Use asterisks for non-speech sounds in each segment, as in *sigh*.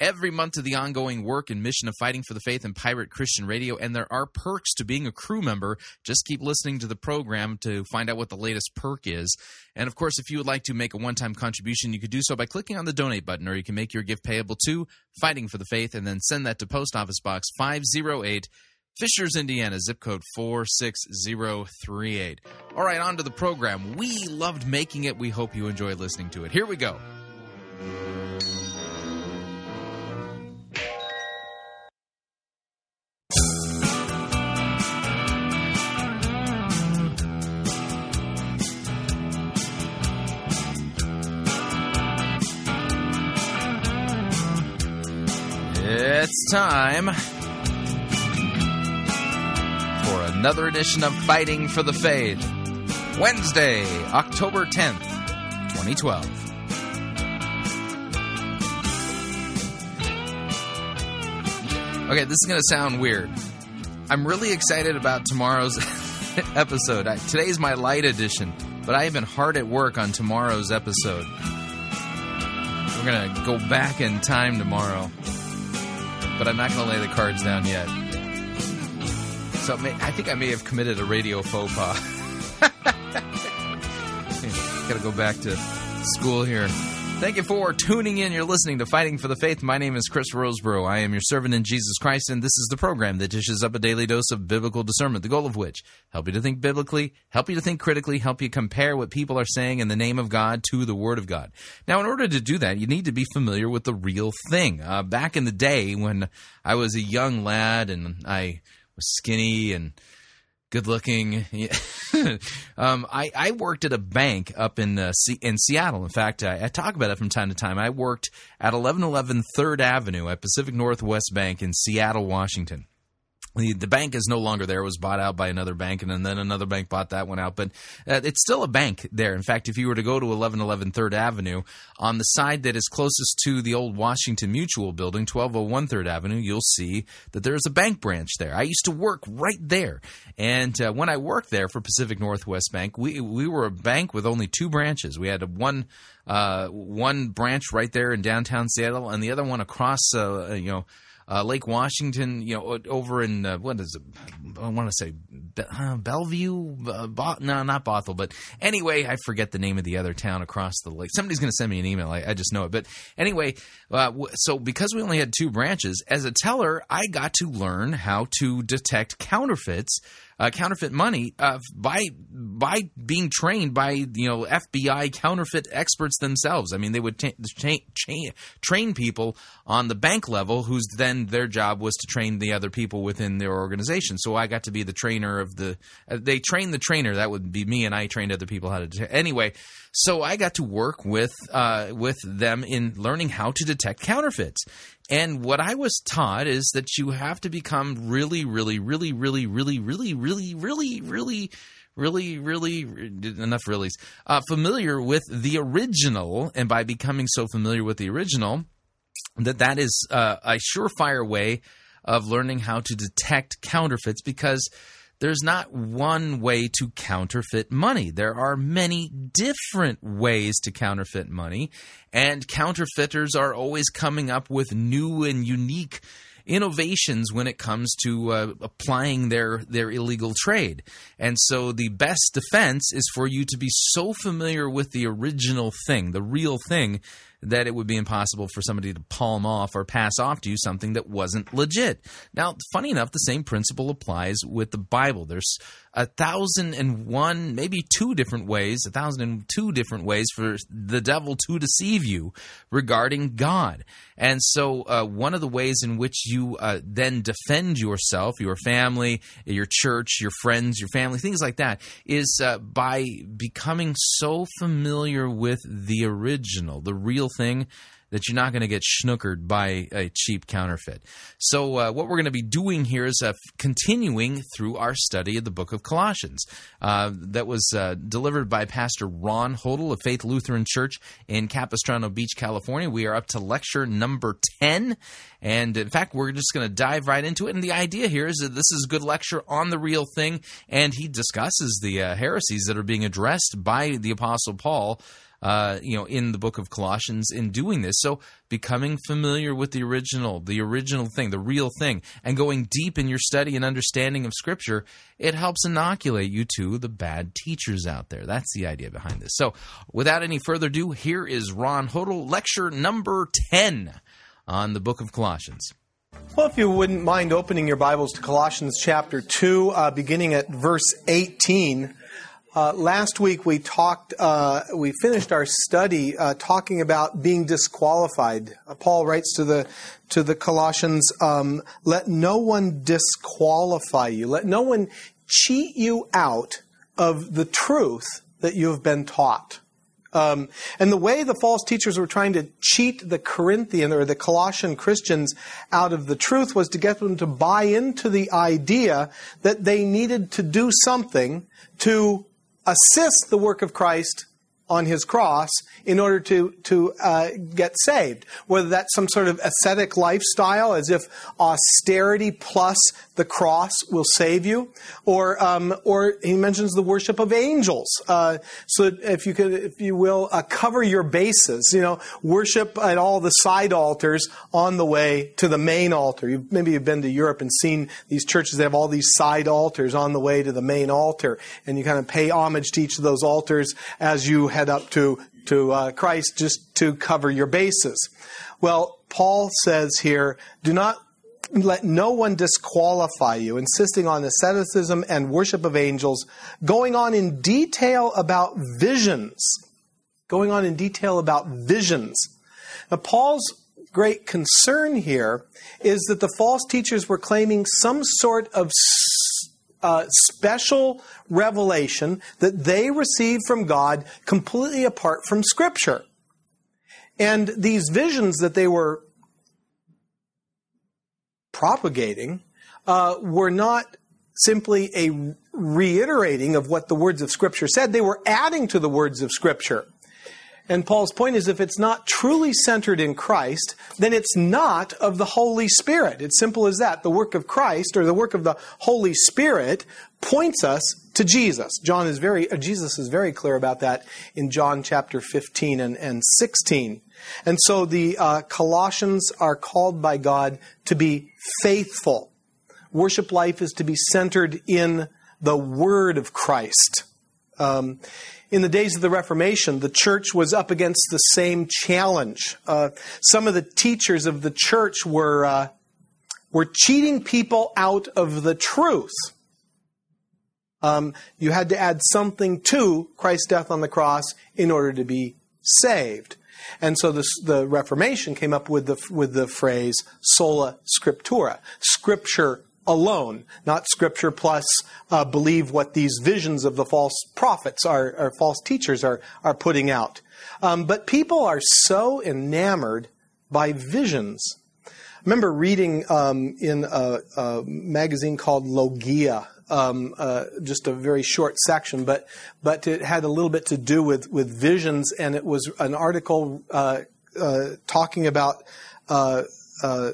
every month to the ongoing work and mission of Fighting for the Faith and Pirate Christian Radio. And there are perks to being a crew member. Just keep listening to the program to find out what the latest perk is. And of course, if you would like to make a one time contribution, you could do so by clicking on the donate button, or you can make your gift payable to Fighting for the Faith and then send that to Post Office Box 508. Fishers, Indiana, zip code 46038. All right, on to the program. We loved making it. We hope you enjoy listening to it. Here we go. It's time for another edition of Fighting for the Faith. Wednesday, October 10th, 2012. Okay, this is going to sound weird. I'm really excited about tomorrow's *laughs* episode. I, today's my light edition, but I have been hard at work on tomorrow's episode. We're going to go back in time tomorrow but I'm not going to lay the cards down yet. So I think I may have committed a radio faux pas. *laughs* Got to go back to school here. Thank you for tuning in. You're listening to Fighting for the Faith. My name is Chris Rosebrough. I am your servant in Jesus Christ, and this is the program that dishes up a daily dose of biblical discernment, the goal of which help you to think biblically, help you to think critically, help you compare what people are saying in the name of God to the Word of God. Now, in order to do that, you need to be familiar with the real thing. Uh, back in the day when I was a young lad and I was skinny and good looking. *laughs* um, I, I worked at a bank up in uh, C- in Seattle. In fact, I, I, talk about it from time to time. I worked at 1111 Third Avenue at Pacific Northwest Bank in Seattle, Washington the, the bank is no longer there. It was bought out by another bank, and then another bank bought that one out. But uh, it's still a bank there. In fact, if you were to go to 1111 Third Avenue, on the side that is closest to the old Washington Mutual building, 1201 Third Avenue, you'll see that there's a bank branch there. I used to work right there. And uh, when I worked there for Pacific Northwest Bank, we, we were a bank with only two branches. We had one uh, one branch right there in downtown Seattle, and the other one across, uh, you know, uh, Lake Washington, you know, over in uh, what is it? I want to say Be- uh, Bellevue, Bo- no, not Bothell, but anyway, I forget the name of the other town across the lake. Somebody's going to send me an email. I, I, just know it, but anyway, uh, w- so because we only had two branches, as a teller, I got to learn how to detect counterfeits uh, counterfeit money uh, by by being trained by you know FBI counterfeit experts themselves. I mean, they would t- t- t- train people on the bank level, whose then their job was to train the other people within their organization. So I got to be the trainer of the. Uh, they trained the trainer. That would be me, and I trained other people how to. T- anyway, so I got to work with uh, with them in learning how to detect counterfeits. And what I was taught is that you have to become really, really, really, really, really, really, really, really, really, really, really, enough reallys, uh, familiar with the original. And by becoming so familiar with the original, that that is uh, a surefire way of learning how to detect counterfeits because there's not one way to counterfeit money. There are many different ways to counterfeit money, and counterfeiters are always coming up with new and unique innovations when it comes to uh, applying their their illegal trade. And so the best defense is for you to be so familiar with the original thing, the real thing that it would be impossible for somebody to palm off or pass off to you something that wasn't legit. Now, funny enough, the same principle applies with the Bible. There's a thousand and one, maybe two different ways, a thousand and two different ways for the devil to deceive you regarding God. And so, uh, one of the ways in which you uh, then defend yourself, your family, your church, your friends, your family, things like that, is uh, by becoming so familiar with the original, the real thing that you're not going to get schnookered by a cheap counterfeit. So, uh, what we're going to be doing here is uh, continuing through our study of the book of Colossians. Uh, that was uh, delivered by Pastor Ron Hodel of Faith Lutheran Church in Capistrano Beach, California. We are up to lecture number 10. And in fact, we're just going to dive right into it. And the idea here is that this is a good lecture on the real thing. And he discusses the uh, heresies that are being addressed by the Apostle Paul uh, you know, in the book of Colossians in doing this. So becoming familiar with the original, the original thing, the real thing, and going deep in your study and understanding of Scripture, it helps inoculate you to the bad teachers out there. That's the idea behind this. So without any further ado, here is Ron Hodel, lecture number 10 on the book of Colossians. Well, if you wouldn't mind opening your Bibles to Colossians chapter 2, uh, beginning at verse 18. Uh, last week we talked, uh, we finished our study uh, talking about being disqualified. Uh, Paul writes to the to the Colossians, um, "Let no one disqualify you. Let no one cheat you out of the truth that you have been taught." Um, and the way the false teachers were trying to cheat the Corinthian or the Colossian Christians out of the truth was to get them to buy into the idea that they needed to do something to assist the work of Christ on his cross in order to to uh, get saved. Whether that's some sort of ascetic lifestyle, as if austerity plus the cross will save you, or um, or he mentions the worship of angels. Uh, so if you could, if you will, uh, cover your bases. You know, worship at all the side altars on the way to the main altar. You've, maybe you've been to Europe and seen these churches that have all these side altars on the way to the main altar, and you kind of pay homage to each of those altars as you head up to to uh, Christ just to cover your bases. Well, Paul says here, do not let no one disqualify you, insisting on asceticism and worship of angels, going on in detail about visions. Going on in detail about visions. Now, Paul's great concern here is that the false teachers were claiming some sort of uh, special revelation that they received from God completely apart from Scripture. And these visions that they were propagating uh, were not simply a reiterating of what the words of Scripture said, they were adding to the words of Scripture. And Paul's point is if it's not truly centered in Christ, then it's not of the Holy Spirit. It's simple as that. The work of Christ or the work of the Holy Spirit points us to Jesus. John is very, uh, Jesus is very clear about that in John chapter 15 and, and 16. And so the uh, Colossians are called by God to be faithful. Worship life is to be centered in the Word of Christ. Um, in the days of the Reformation, the church was up against the same challenge. Uh, some of the teachers of the church were uh, were cheating people out of the truth. Um, you had to add something to Christ's death on the cross in order to be saved. And so the Reformation came up with the, with the phrase sola scriptura, scripture alone, not scripture plus uh, believe what these visions of the false prophets are, or false teachers are, are putting out. Um, but people are so enamored by visions. I remember reading um, in a, a, magazine called Logia, um, uh, just a very short section, but but it had a little bit to do with with visions, and it was an article uh, uh talking about uh, uh,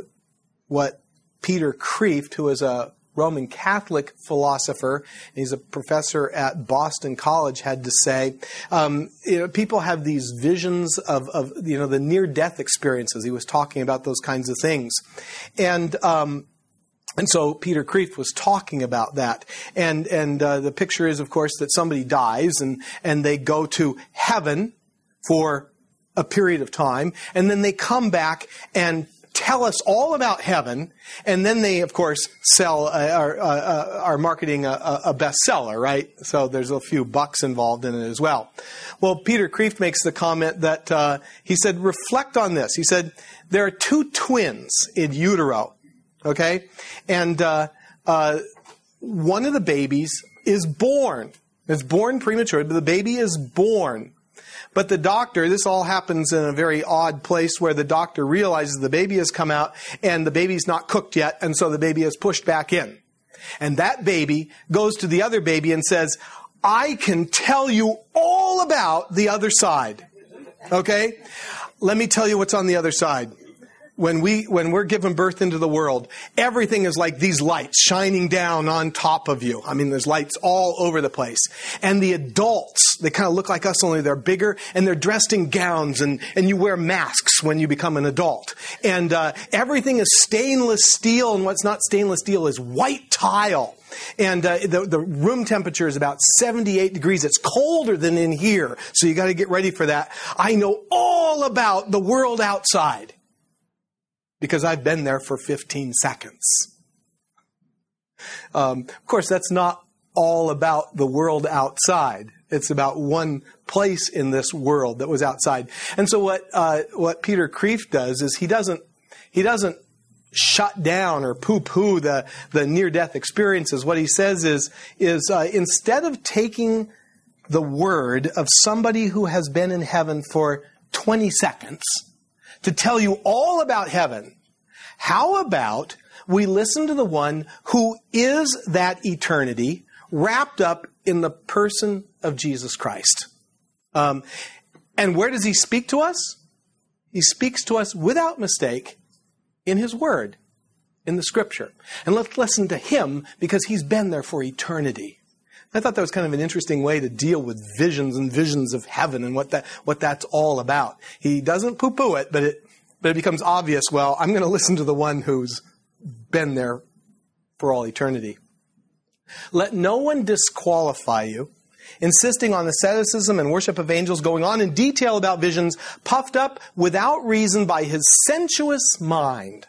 what Peter Kreeft, who is a Roman Catholic philosopher, he's a professor at Boston College, had to say, um, you know, people have these visions of, of, you know, the near-death experiences. He was talking about those kinds of things. And, um, and so Peter Kreeft was talking about that. And, and uh, the picture is, of course, that somebody dies and, and they go to heaven for a period of time, and then they come back and tell us all about heaven, and then they, of course, sell uh, are, uh, uh, are marketing a, a bestseller, right? So there's a few bucks involved in it as well. Well, Peter Kreeft makes the comment that uh, he said, reflect on this. He said there are two twins in utero, okay, and uh, uh, one of the babies is born. It's born premature, but the baby is born. But the doctor, this all happens in a very odd place where the doctor realizes the baby has come out and the baby's not cooked yet, and so the baby is pushed back in. And that baby goes to the other baby and says, I can tell you all about the other side. Okay? Let me tell you what's on the other side when we when we're given birth into the world everything is like these lights shining down on top of you. I mean there's lights all over the place. And the adults they kind of look like us only they're bigger and they're dressed in gowns and and you wear masks when you become an adult. And uh, everything is stainless steel and what's not stainless steel is white tile. And uh, the, the room temperature is about 78 degrees. It's colder than in here, so you got to get ready for that. I know all about the world outside because I've been there for 15 seconds. Um, of course, that's not all about the world outside. It's about one place in this world that was outside. And so what uh, what Peter Kreeft does is he doesn't he doesn't shut down or poo poo the the near death experiences. What he says is is uh, instead of taking the word of somebody who has been in heaven for 20 seconds to tell you all about heaven, how about we listen to the one who is that eternity wrapped up in the person of Jesus Christ? Um, and where does he speak to us? He speaks to us without mistake in his word, in the scripture. And let's listen to him because he's been there for eternity. I thought that was kind of an interesting way to deal with visions and visions of heaven and what that what that's all about. He doesn't poo-poo it, but it but it becomes obvious, well, I'm going to listen to the one who's been there for all eternity. Let no one disqualify you, insisting on asceticism and worship of angels, going on in detail about visions, puffed up without reason by his sensuous mind.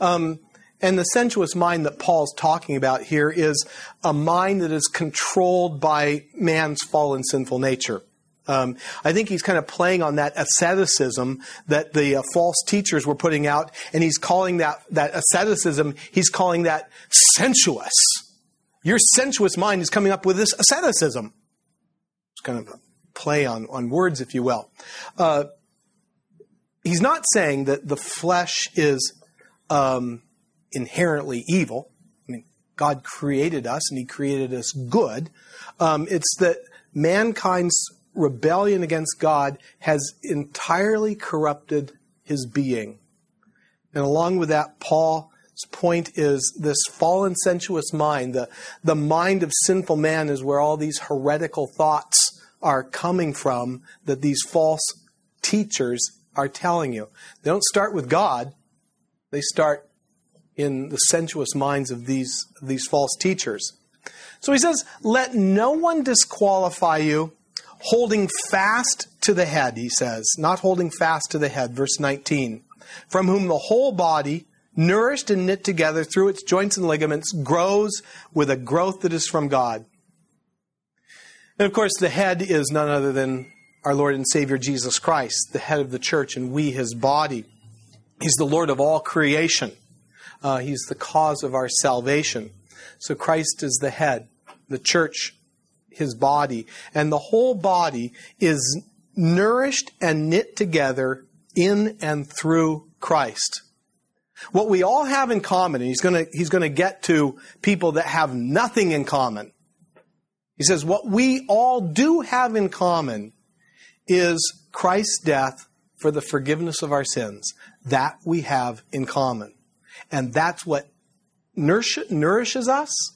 Um, and the sensuous mind that Paul's talking about here is a mind that is controlled by man's fallen sinful nature. Um, I think he's kind of playing on that asceticism that the uh, false teachers were putting out, and he's calling that, that asceticism, he's calling that sensuous. Your sensuous mind is coming up with this asceticism. It's kind of a play on, on words, if you will. Uh, he's not saying that the flesh is um, inherently evil. I mean, God created us and He created us good. Um, it's that mankind's rebellion against God has entirely corrupted his being. And along with that, Paul's point is this fallen sensuous mind, the, the mind of sinful man is where all these heretical thoughts are coming from that these false teachers are telling you. They don't start with God, they start in the sensuous minds of these, these false teachers. So he says, Let no one disqualify you holding fast to the head, he says, not holding fast to the head, verse 19, from whom the whole body, nourished and knit together through its joints and ligaments, grows with a growth that is from God. And of course, the head is none other than our Lord and Savior Jesus Christ, the head of the church, and we his body. He's the Lord of all creation. Uh, he's the cause of our salvation. So Christ is the head. The church his body. And the whole body is nourished and knit together in and through Christ. What we all have in common, and he's going he's going to get to people that have nothing in common. He says, what we all do have in common is Christ's death for the forgiveness of our sins. That we have in common. And that's what nourishes us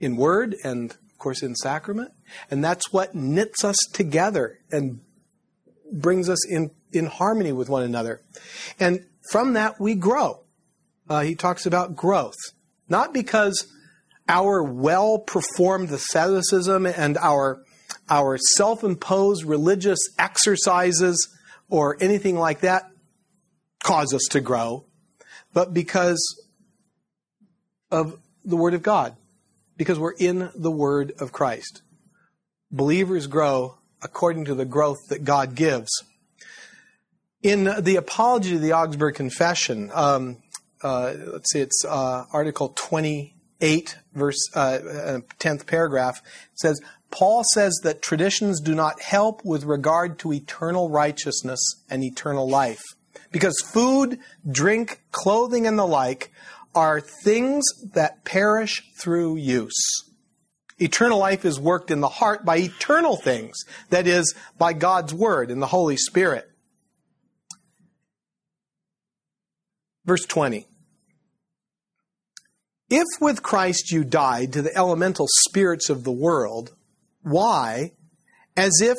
in word and, of course, in sacrament. And that's what knits us together and brings us in, in harmony with one another. And from that, we grow. Uh, he talks about growth, not because our well performed asceticism and our our self imposed religious exercises or anything like that cause us to grow, but because of the Word of God, because we're in the Word of Christ. Believers grow according to the growth that God gives. In the Apology of the Augsburg Confession, um, uh, let's see, it's uh, Article 28, verse uh, 10th uh, paragraph, says, Paul says that traditions do not help with regard to eternal righteousness and eternal life. Because food, drink, clothing, and the like are things that perish through use. Eternal life is worked in the heart by eternal things, that is, by God's Word and the Holy Spirit. Verse 20. If with Christ you died to the elemental spirits of the world, why, as if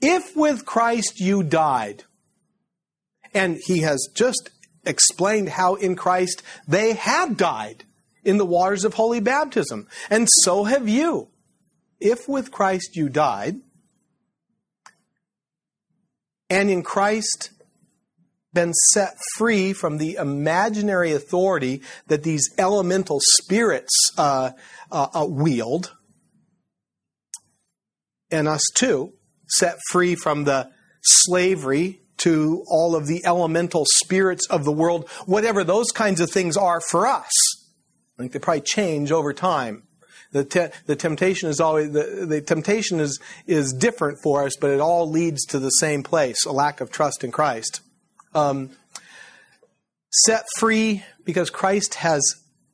If with Christ you died, and he has just explained how in Christ they have died in the waters of holy baptism, and so have you. If with Christ you died, and in Christ been set free from the imaginary authority that these elemental spirits uh, uh, uh, wield, and us too, set free from the slavery to all of the elemental spirits of the world, whatever those kinds of things are for us. I think they probably change over time. The, te- the temptation is always the, the temptation is is different for us, but it all leads to the same place: a lack of trust in Christ um, set free because Christ has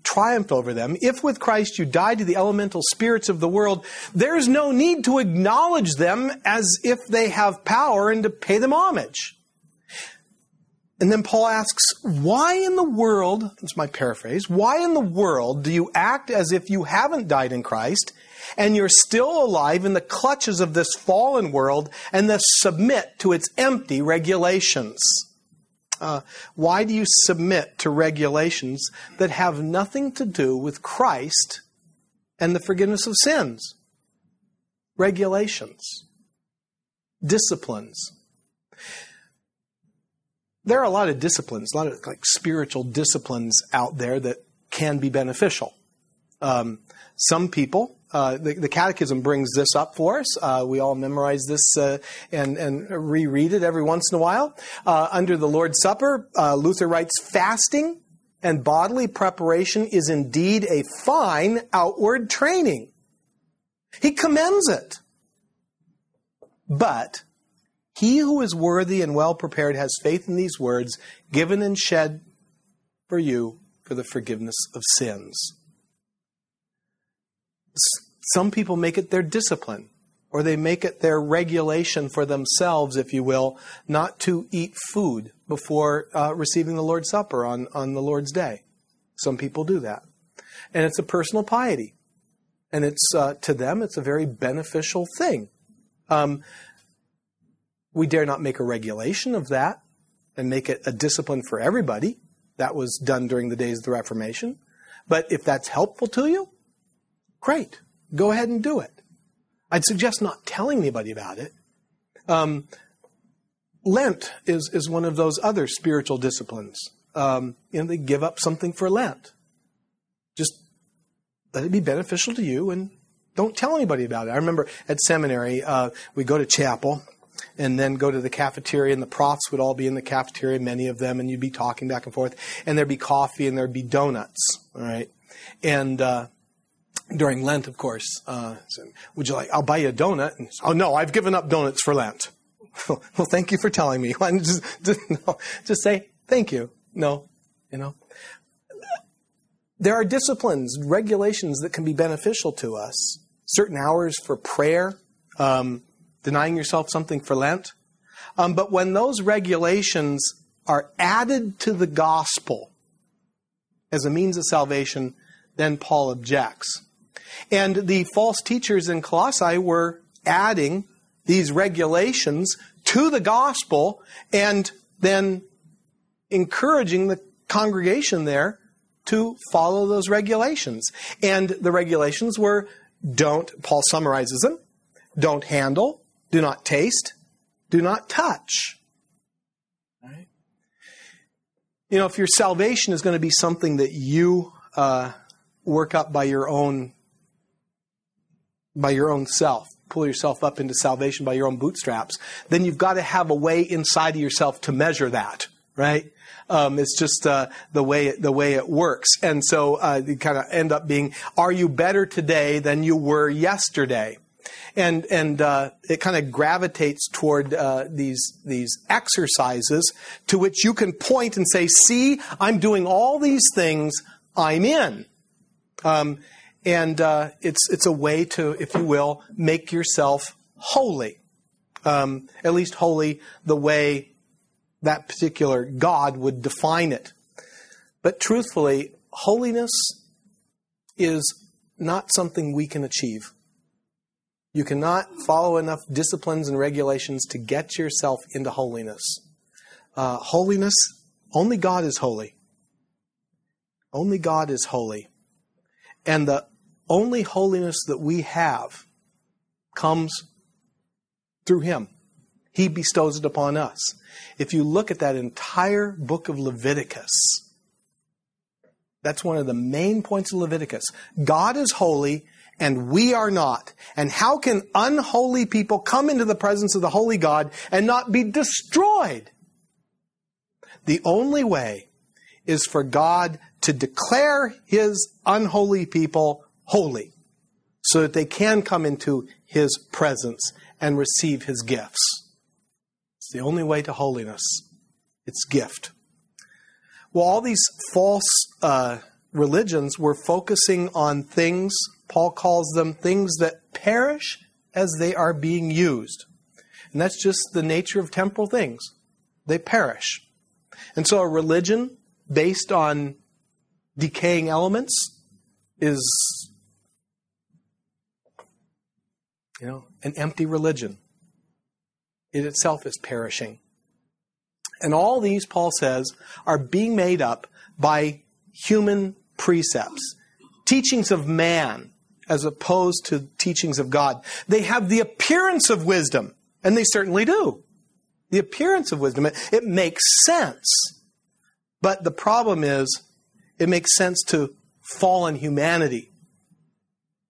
triumphed over them. If with Christ you died to the elemental spirits of the world, there's no need to acknowledge them as if they have power and to pay them homage. And then Paul asks, why in the world, that's my paraphrase, why in the world do you act as if you haven't died in Christ and you're still alive in the clutches of this fallen world and thus submit to its empty regulations? Uh, why do you submit to regulations that have nothing to do with Christ and the forgiveness of sins? Regulations, disciplines. There are a lot of disciplines, a lot of like spiritual disciplines out there that can be beneficial. Um, some people uh, the, the, Catechism brings this up for us. Uh, we all memorize this uh, and, and, reread it every once in a while. Uh, under the Lord's Supper, uh, Luther writes, fasting and bodily preparation is indeed a fine outward training. He commends it. But he who is worthy and well prepared has faith in these words, given and shed for you for the forgiveness of sins some people make it their discipline or they make it their regulation for themselves, if you will, not to eat food before uh, receiving the Lord's Supper on, on the Lord's Day. Some people do that. And it's a personal piety. And it's uh, to them, it's a very beneficial thing. Um, we dare not make a regulation of that and make it a discipline for everybody. That was done during the days of the Reformation. But if that's helpful to you, great go ahead and do it. I'd suggest not telling anybody about it. Um, Lent is, is one of those other spiritual disciplines. Um, you know, they give up something for Lent. Just let it be beneficial to you and don't tell anybody about it. I remember at seminary, uh, we go to chapel and then go to the cafeteria, and the profs would all be in the cafeteria, many of them, and you'd be talking back and forth, and there'd be coffee and there'd be donuts, all right? And uh, during Lent, of course. Uh, would you like? I'll buy you a donut. And, oh no, I've given up donuts for Lent. *laughs* well, thank you for telling me. *laughs* just, just, *laughs* no, just say thank you. No, you know. There are disciplines, regulations that can be beneficial to us. Certain hours for prayer, um, denying yourself something for Lent. Um, but when those regulations are added to the gospel as a means of salvation, then Paul objects. And the false teachers in Colossae were adding these regulations to the gospel and then encouraging the congregation there to follow those regulations. And the regulations were don't, Paul summarizes them, don't handle, do not taste, do not touch. Right? You know, if your salvation is going to be something that you uh, work up by your own by your own self, pull yourself up into salvation by your own bootstraps, then you've got to have a way inside of yourself to measure that, right? Um, it's just uh, the way it, the way it works, and so uh, you kind of end up being: Are you better today than you were yesterday? And and uh, it kind of gravitates toward uh, these these exercises to which you can point and say, "See, I'm doing all these things. I'm in." Um, and uh, it's it's a way to, if you will, make yourself holy, um, at least holy the way that particular God would define it. But truthfully, holiness is not something we can achieve. You cannot follow enough disciplines and regulations to get yourself into holiness. Uh, holiness, only God is holy. Only God is holy. And the only holiness that we have comes through Him. He bestows it upon us. If you look at that entire book of Leviticus, that's one of the main points of Leviticus. God is holy and we are not. And how can unholy people come into the presence of the holy God and not be destroyed? The only way is for God to declare his unholy people holy so that they can come into his presence and receive his gifts. It's the only way to holiness. It's gift. Well, all these false uh, religions were focusing on things, Paul calls them things that perish as they are being used. And that's just the nature of temporal things. They perish. And so a religion based on decaying elements is, you know, an empty religion it itself is perishing. And all these, Paul says, are being made up by human precepts, teachings of man as opposed to teachings of God. They have the appearance of wisdom, and they certainly do. The appearance of wisdom. It, it makes sense. But the problem is, it makes sense to fallen humanity.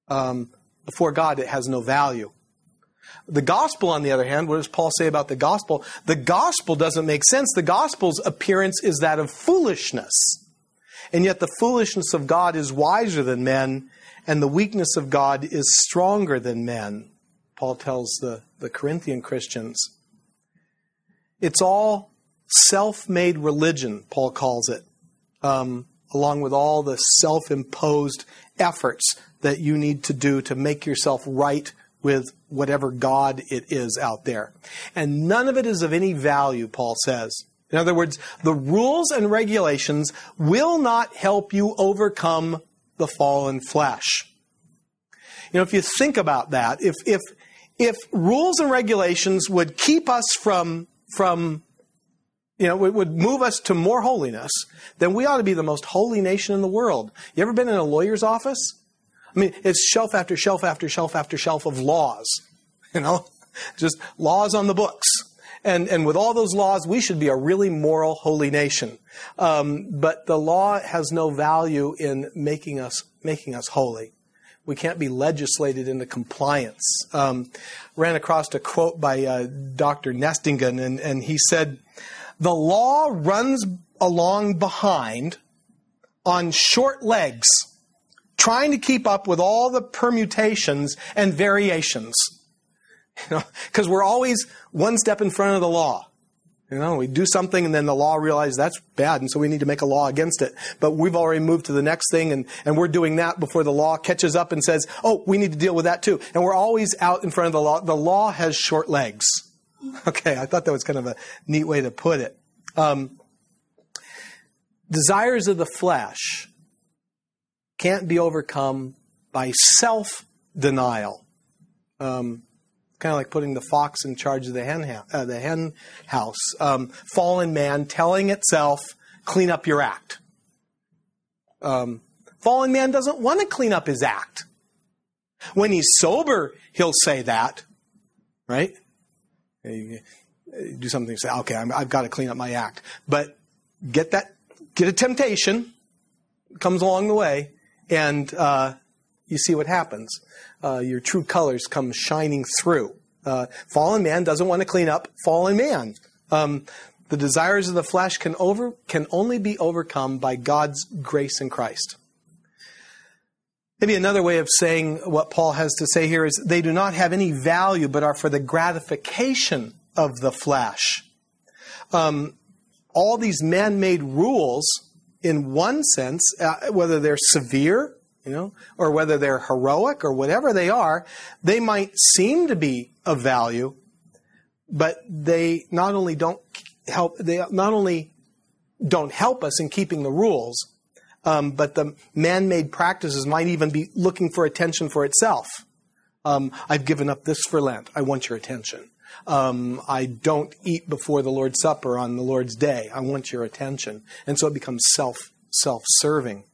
Um, before God, it has no value. The gospel, on the other hand, what does Paul say about the gospel? The gospel doesn't make sense. The gospel's appearance is that of foolishness. And yet the foolishness of God is wiser than men, and the weakness of God is stronger than men, Paul tells the, the Corinthian Christians. It's all self made religion, Paul calls it, um, along with all the self imposed efforts that you need to do to make yourself right with whatever God it is out there. And none of it is of any value, Paul says. In other words, the rules and regulations will not help you overcome the fallen flesh. You know, if you think about that, if, if, if rules and regulations would keep us from, from, you know, it would move us to more holiness, then we ought to be the most holy nation in the world. You ever been in a lawyer's office? I mean, it's shelf after shelf after shelf after shelf of laws, *laughs* you know, just laws on the books. And, and with all those laws, we should be a really moral, holy nation. Um, but the law has no value in making us, making us holy. We can't be legislated into compliance. Um, ran across a quote by uh, Dr. Nestingen, and, and he said, The law runs along behind on short legs trying to keep up with all the permutations and variations. *laughs* You know, because we're always one step in front of the law. You know, we do something and then the law realizes that's bad and so we need to make a law against it. But we've already moved to the next thing and, and we're doing that before the law catches up and says, oh, we need to deal with that too. And we're always out in front of the law. The law has short legs. *laughs* Okay, I thought that was kind of a neat way to put it. Um, desires of the flesh can't be overcome by self denial. Um, kind of like putting the fox in charge of the hen, ha- uh, the hen house. Um, fallen man telling itself, clean up your act. Um, fallen man doesn't want to clean up his act. When he's sober, he'll say that, right? You do something, say, okay, i have got to clean up my act. But get that, get a temptation, comes along the way, and uh, you see what happens. Uh, your true colors come shining through. Uh, fallen man doesn't want to clean up fallen man. Um, the desires of the flesh can over can only be overcome by God's grace in Christ. Maybe another way of saying what Paul has to say here is they do not have any value, but are for the gratification of the flesh. Um, all these man-made rules, in one sense, uh, whether they're severe you know, or whether they're heroic or whatever they are, they might seem to be of value, but they not only don't help, they not only don't help us in keeping the rules, um, but the man-made practices might even be looking for attention for itself. Um, I've given up this for Lent. I want your attention. Um, I don't eat before the Lord's Supper on the Lord's Day. I want your attention, and so it becomes self self-serving.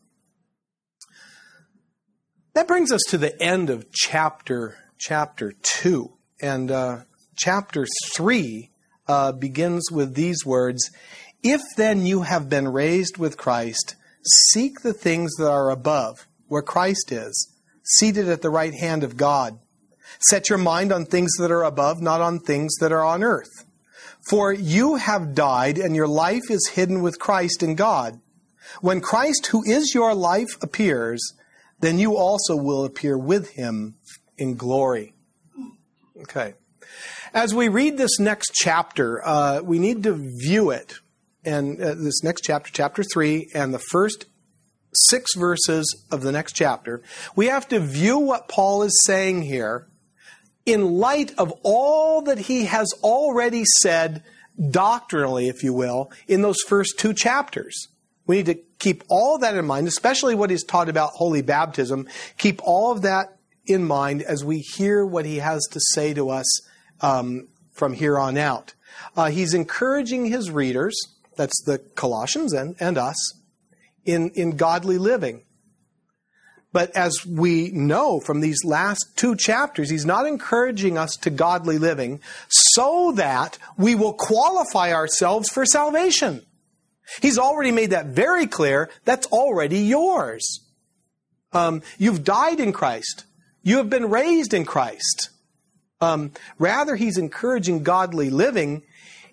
That brings us to the end of chapter chapter two, and uh, chapter three uh, begins with these words: "If then you have been raised with Christ, seek the things that are above, where Christ is, seated at the right hand of God. Set your mind on things that are above, not on things that are on earth." For you have died, and your life is hidden with Christ in God. When Christ, who is your life, appears, then you also will appear with him in glory. Okay. As we read this next chapter, uh, we need to view it. And uh, this next chapter, chapter 3, and the first six verses of the next chapter, we have to view what Paul is saying here in light of all that he has already said doctrinally, if you will, in those first two chapters. We need to keep all that in mind, especially what he's taught about holy baptism. Keep all of that in mind as we hear what he has to say to us um, from here on out. Uh, he's encouraging his readers, that's the Colossians and, and us, in, in godly living. But as we know from these last two chapters, he's not encouraging us to godly living so that we will qualify ourselves for salvation. He's already made that very clear. That's already yours. Um, you've died in Christ. You have been raised in Christ. Um, rather, he's encouraging godly living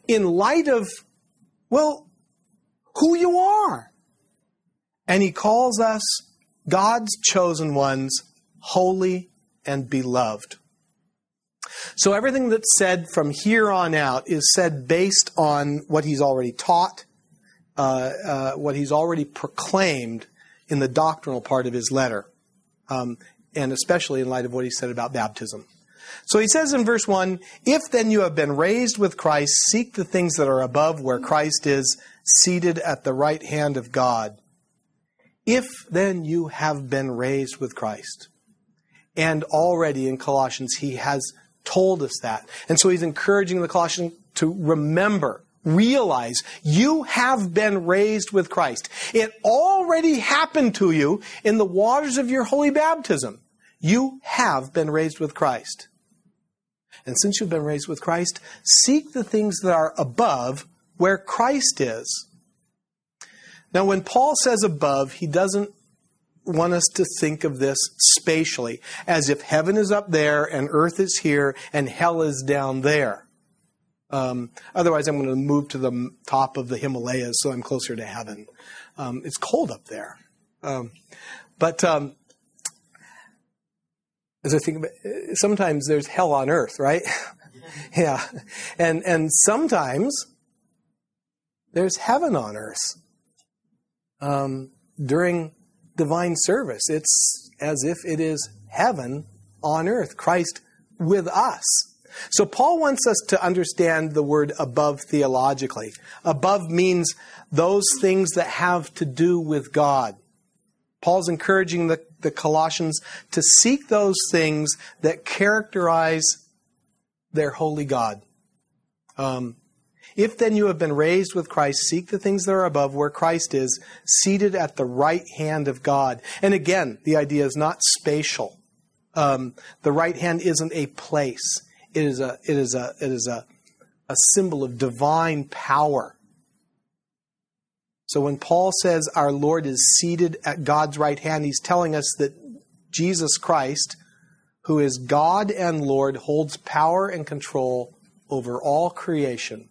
in light of, well, who you are. And he calls us God's chosen ones, holy and beloved. So everything that's said from here on out is said based on what he's already taught uh, uh, what he's already proclaimed in the doctrinal part of his letter, um, and especially in light of what he said about baptism. So he says in verse 1 If then you have been raised with Christ, seek the things that are above, where Christ is seated at the right hand of God. If then you have been raised with Christ, and already in Colossians he has told us that. And so he's encouraging the Colossians to remember realize you have been raised with Christ. It already happened to you in the waters of your holy baptism. You have been raised with Christ. And since you've been raised with Christ, seek the things that are above where Christ is. Now, when Paul says above, he doesn't want us to think of this spatially, as if heaven is up there and earth is here and hell is down there. Um, otherwise, I'm going to move to the top of the Himalayas so I'm closer to heaven. Um, it's cold up there. Um, but um, as I think about sometimes there's hell on earth, right? *laughs* yeah. And, and sometimes there's heaven on earth. Um, during divine service, it's as if it is heaven on earth, Christ with us. So Paul wants us to understand the word above theologically. Above means those things that have to do with God. Paul's encouraging the, the Colossians to seek those things that characterize their holy God. Um, if then you have been raised with Christ, seek the things that are above where Christ is, seated at the right hand of God. And again, the idea is not spatial. Um, the right hand isn't a place. It is a it is a it is a, a symbol of divine power. So when Paul says our Lord is seated at God's right hand, he's telling us that Jesus Christ, who is God and Lord, holds power and control over all creation.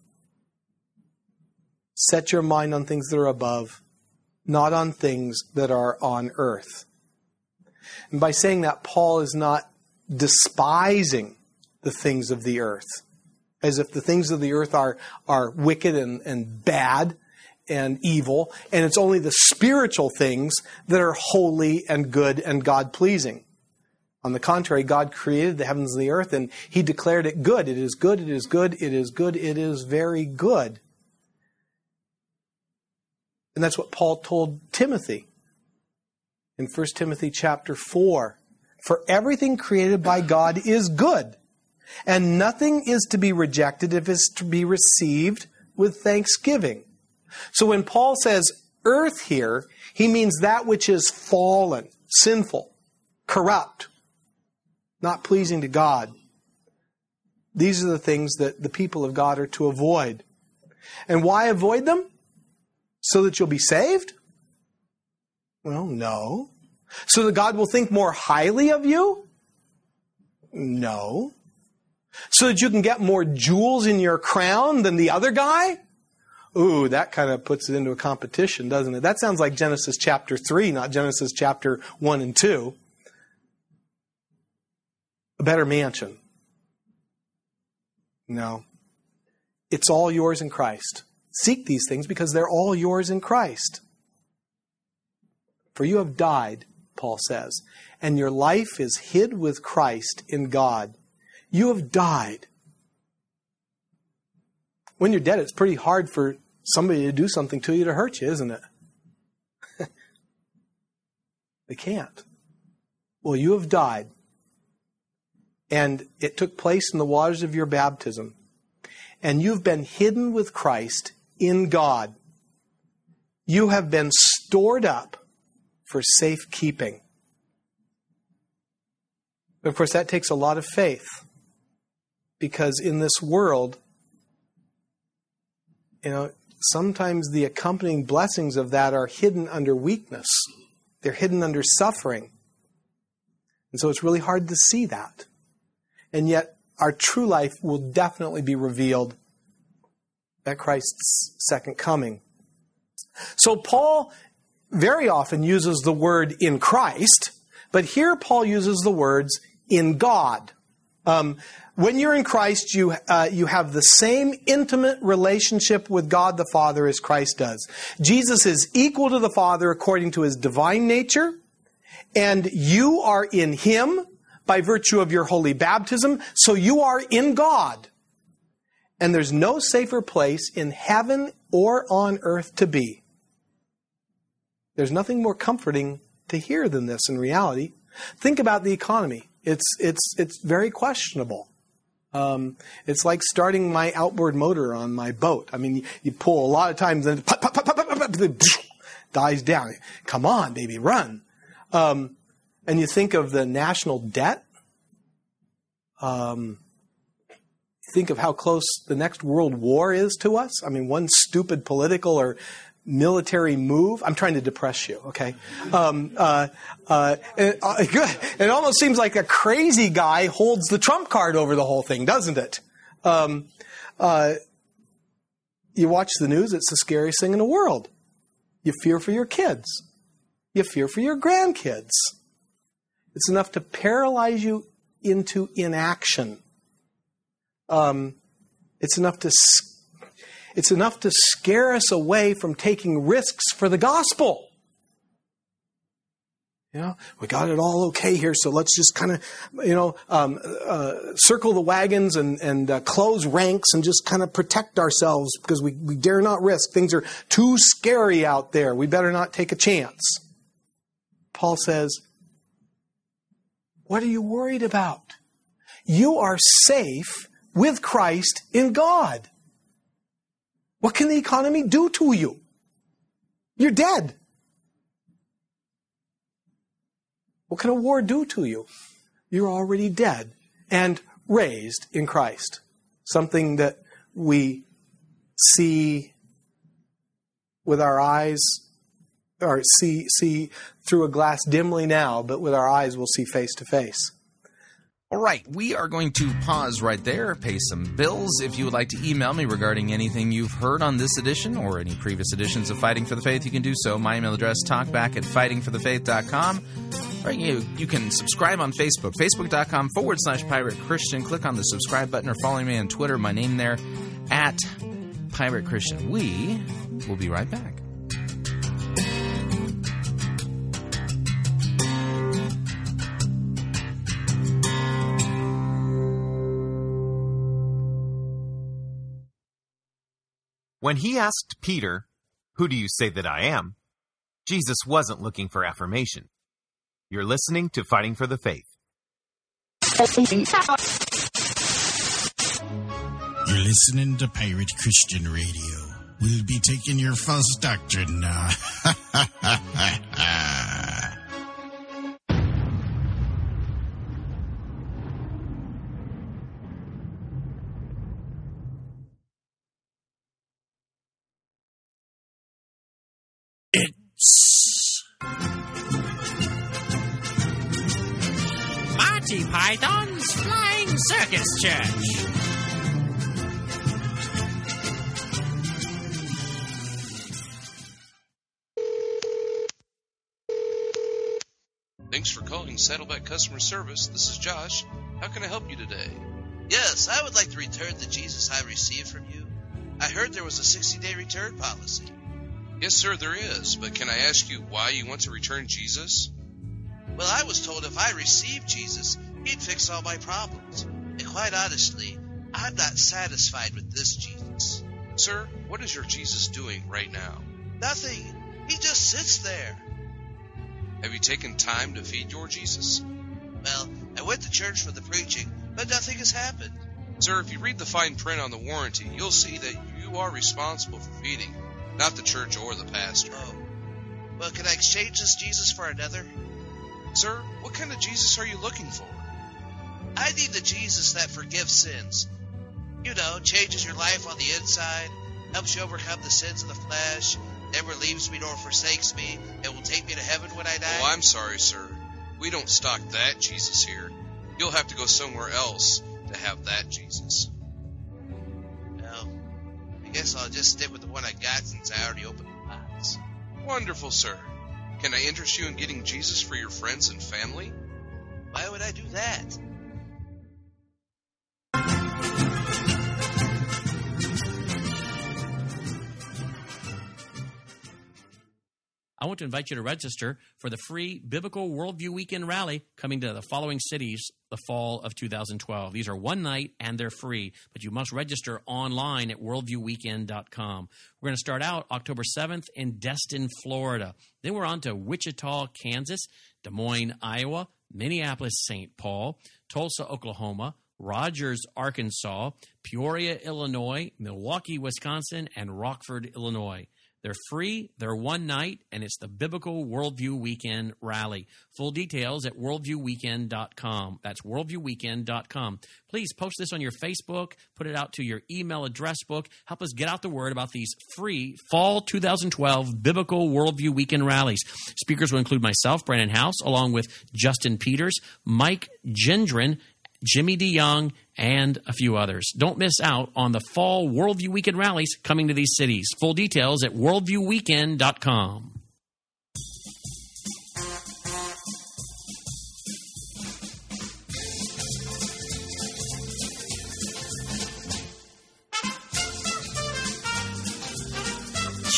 Set your mind on things that are above, not on things that are on earth. And by saying that, Paul is not despising the things of the earth, as if the things of the earth are, are wicked and, and bad and evil, and it's only the spiritual things that are holy and good and God pleasing. On the contrary, God created the heavens and the earth, and He declared it good. It is good, it is good, it is good, it is very good. And that's what Paul told Timothy in 1 Timothy chapter 4. For everything created by God is good, and nothing is to be rejected if it's to be received with thanksgiving. So when Paul says earth here, he means that which is fallen, sinful, corrupt, not pleasing to God. These are the things that the people of God are to avoid. And why avoid them? So that you'll be saved? Well, no. So that God will think more highly of you? No. So that you can get more jewels in your crown than the other guy? Ooh, that kind of puts it into a competition, doesn't it? That sounds like Genesis chapter 3, not Genesis chapter 1 and 2. A better mansion. No. It's all yours in Christ. Seek these things because they're all yours in Christ. For you have died, Paul says, and your life is hid with Christ in God. You have died. When you're dead, it's pretty hard for somebody to do something to you to hurt you, isn't it? *laughs* they can't. Well, you have died. And it took place in the waters of your baptism. And you've been hidden with Christ in God. You have been stored up for safekeeping. Of course, that takes a lot of faith because in this world, you know, sometimes the accompanying blessings of that are hidden under weakness, they're hidden under suffering. And so it's really hard to see that. And yet, our true life will definitely be revealed at Christ's second coming. So, Paul very often uses the word in Christ, but here Paul uses the words in God. Um, when you're in Christ, you, uh, you have the same intimate relationship with God the Father as Christ does. Jesus is equal to the Father according to his divine nature, and you are in him by virtue of your holy baptism, so you are in God. And there's no safer place in heaven or on earth to be. There's nothing more comforting to hear than this in reality. Think about the economy. It's, it's, it's very questionable. Um, it's like starting my outboard motor on my boat. I mean, you, pull a lot of times and it *sniffs* dies down. Come on, baby, run. Um, and you think of the national debt. Um, think of how close the next world war is to us. I mean, one stupid political or military move. I'm trying to depress you, okay? Um, uh, uh, it, uh, *laughs* it, almost seems like a crazy guy holds the trump card over the whole thing, doesn't it? Um, uh, you watch the news, it's the scariest thing in the world. You fear for your kids, you fear for your grandkids. It's enough to paralyze you into inaction. Um, it's enough to it's enough to scare us away from taking risks for the gospel. You know, we got it all okay here, so let's just kind of, you know, um, uh, circle the wagons and, and uh, close ranks and just kind of protect ourselves because we, we dare not risk. Things are too scary out there. We better not take a chance. Paul says, What are you worried about? You are safe with Christ in God. What can the economy do to you? You're dead. What can a war do to you? You're already dead and raised in Christ. Something that we see with our eyes, or see, see through a glass dimly now, but with our eyes we'll see face to face. All right, we are going to pause right there, pay some bills. If you would like to email me regarding anything you've heard on this edition or any previous editions of Fighting for the Faith, you can do so. My email address, talkback at fightingforthefaith.com. Or you, you can subscribe on Facebook, facebook.com forward slash pirate Christian. Click on the subscribe button or follow me on Twitter. My name there, at Pirate Christian. We will be right back. When he asked Peter, Who do you say that I am? Jesus wasn't looking for affirmation. You're listening to Fighting for the Faith. You're listening to Pirate Christian Radio. We'll be taking your false doctrine now. *laughs* Monty Python's Flying Circus Church. Thanks for calling Saddleback Customer Service. This is Josh. How can I help you today? Yes, I would like to return the Jesus I received from you. I heard there was a 60 day return policy. Yes, sir, there is. But can I ask you why you want to return Jesus? Well, I was told if I received Jesus, he'd fix all my problems. And quite honestly, I'm not satisfied with this Jesus. Sir, what is your Jesus doing right now? Nothing. He just sits there. Have you taken time to feed your Jesus? Well, I went to church for the preaching, but nothing has happened. Sir, if you read the fine print on the warranty, you'll see that you are responsible for feeding, not the church or the pastor. Oh. Well, can I exchange this Jesus for another? Sir, what kind of Jesus are you looking for? I need the Jesus that forgives sins. You know, changes your life on the inside, helps you overcome the sins of the flesh, never leaves me nor forsakes me, and will take me to heaven when I die. Oh, I'm sorry, sir. We don't stock that Jesus here. You'll have to go somewhere else to have that Jesus. I guess I'll just stick with the one I got since I already opened the box. Wonderful, sir. Can I interest you in getting Jesus for your friends and family? Why would I do that? I want to invite you to register for the free Biblical Worldview Weekend Rally coming to the following cities the fall of 2012. These are one night and they're free, but you must register online at worldviewweekend.com. We're going to start out October 7th in Destin, Florida. Then we're on to Wichita, Kansas, Des Moines, Iowa, Minneapolis, St. Paul, Tulsa, Oklahoma, Rogers, Arkansas, Peoria, Illinois, Milwaukee, Wisconsin, and Rockford, Illinois. They're free, they're one night, and it's the Biblical Worldview Weekend Rally. Full details at worldviewweekend.com. That's worldviewweekend.com. Please post this on your Facebook, put it out to your email address book. Help us get out the word about these free fall 2012 Biblical Worldview Weekend rallies. Speakers will include myself, Brannon Howse, along with Justin Peters, Mike Gendron, Jimmy DeYoung, and a few others. Don't miss out on the fall Worldview Weekend rallies coming to these cities. Full details at worldviewweekend.com.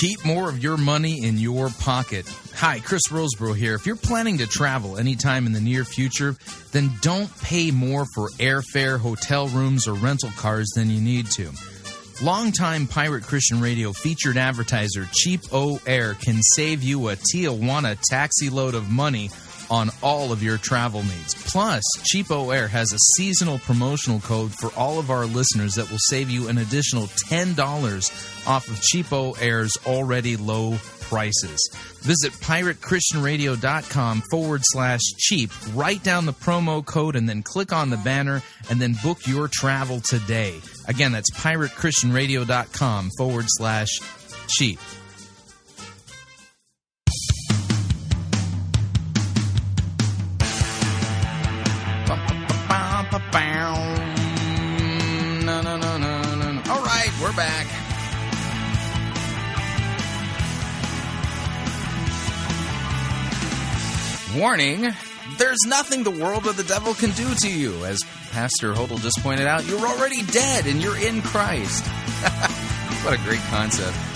Keep more of your money in your pocket. Hi, Chris Rosebrough here. If you're planning to travel anytime in the near future, then don't pay more for airfare, hotel rooms, or rental cars than you need to. Longtime Pirate Christian Radio featured advertiser Cheap O Air can save you a Tijuana taxi load of money on all of your travel needs. Plus, CheapOair has a seasonal promotional code for all of our listeners that will save you an additional $10 off of CheapOair's already low prices. Visit piratechristianradio.com forward slash cheap, write down the promo code, and then click on the banner and then book your travel today. Again, that's piratechristianradio.com forward slash cheap. All right, we're back. Warning there's nothing the world or the devil can do to you. As Pastor Hodel just pointed out, you're already dead and you're in Christ. *laughs* what a great concept.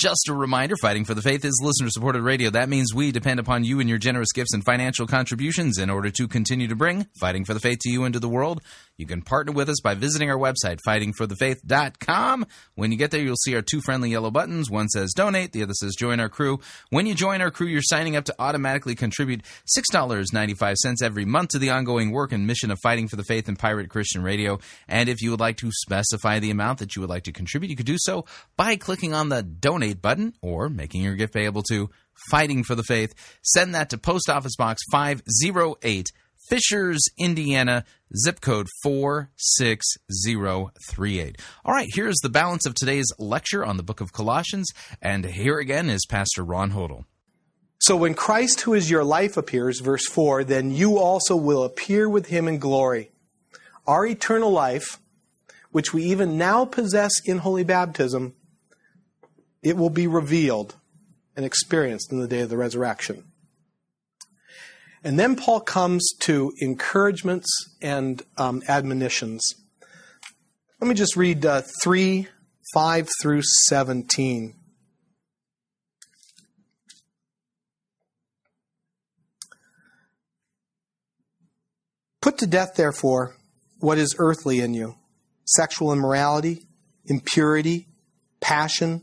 Just a reminder Fighting for the Faith is listener supported radio. That means we depend upon you and your generous gifts and financial contributions in order to continue to bring Fighting for the Faith to you into the world. You can partner with us by visiting our website, fightingforthefaith.com. When you get there, you'll see our two friendly yellow buttons. One says donate, the other says join our crew. When you join our crew, you're signing up to automatically contribute $6.95 every month to the ongoing work and mission of Fighting for the Faith and Pirate Christian Radio. And if you would like to specify the amount that you would like to contribute, you could do so by clicking on the donate button or making your gift payable to Fighting for the Faith. Send that to Post Office Box 508, Fishers, Indiana, zip code 46038. All right, here's the balance of today's lecture on the book of Colossians, and here again is Pastor Ron Hodel. So when Christ, who is your life, appears, verse 4, then you also will appear with him in glory. Our eternal life, which we even now possess in holy baptism, it will be revealed and experienced in the day of the resurrection. And then Paul comes to encouragements and um, admonitions. Let me just read uh, 3 5 through 17. Put to death, therefore, what is earthly in you sexual immorality, impurity, passion,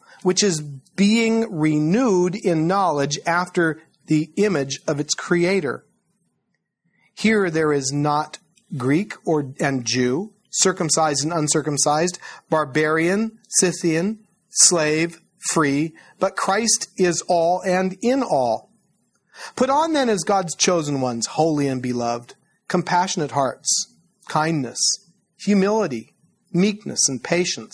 which is being renewed in knowledge after the image of its creator. Here there is not Greek or and Jew, circumcised and uncircumcised, barbarian, Scythian, slave, free, but Christ is all and in all. Put on then as God's chosen ones, holy and beloved, compassionate hearts, kindness, humility, meekness, and patience,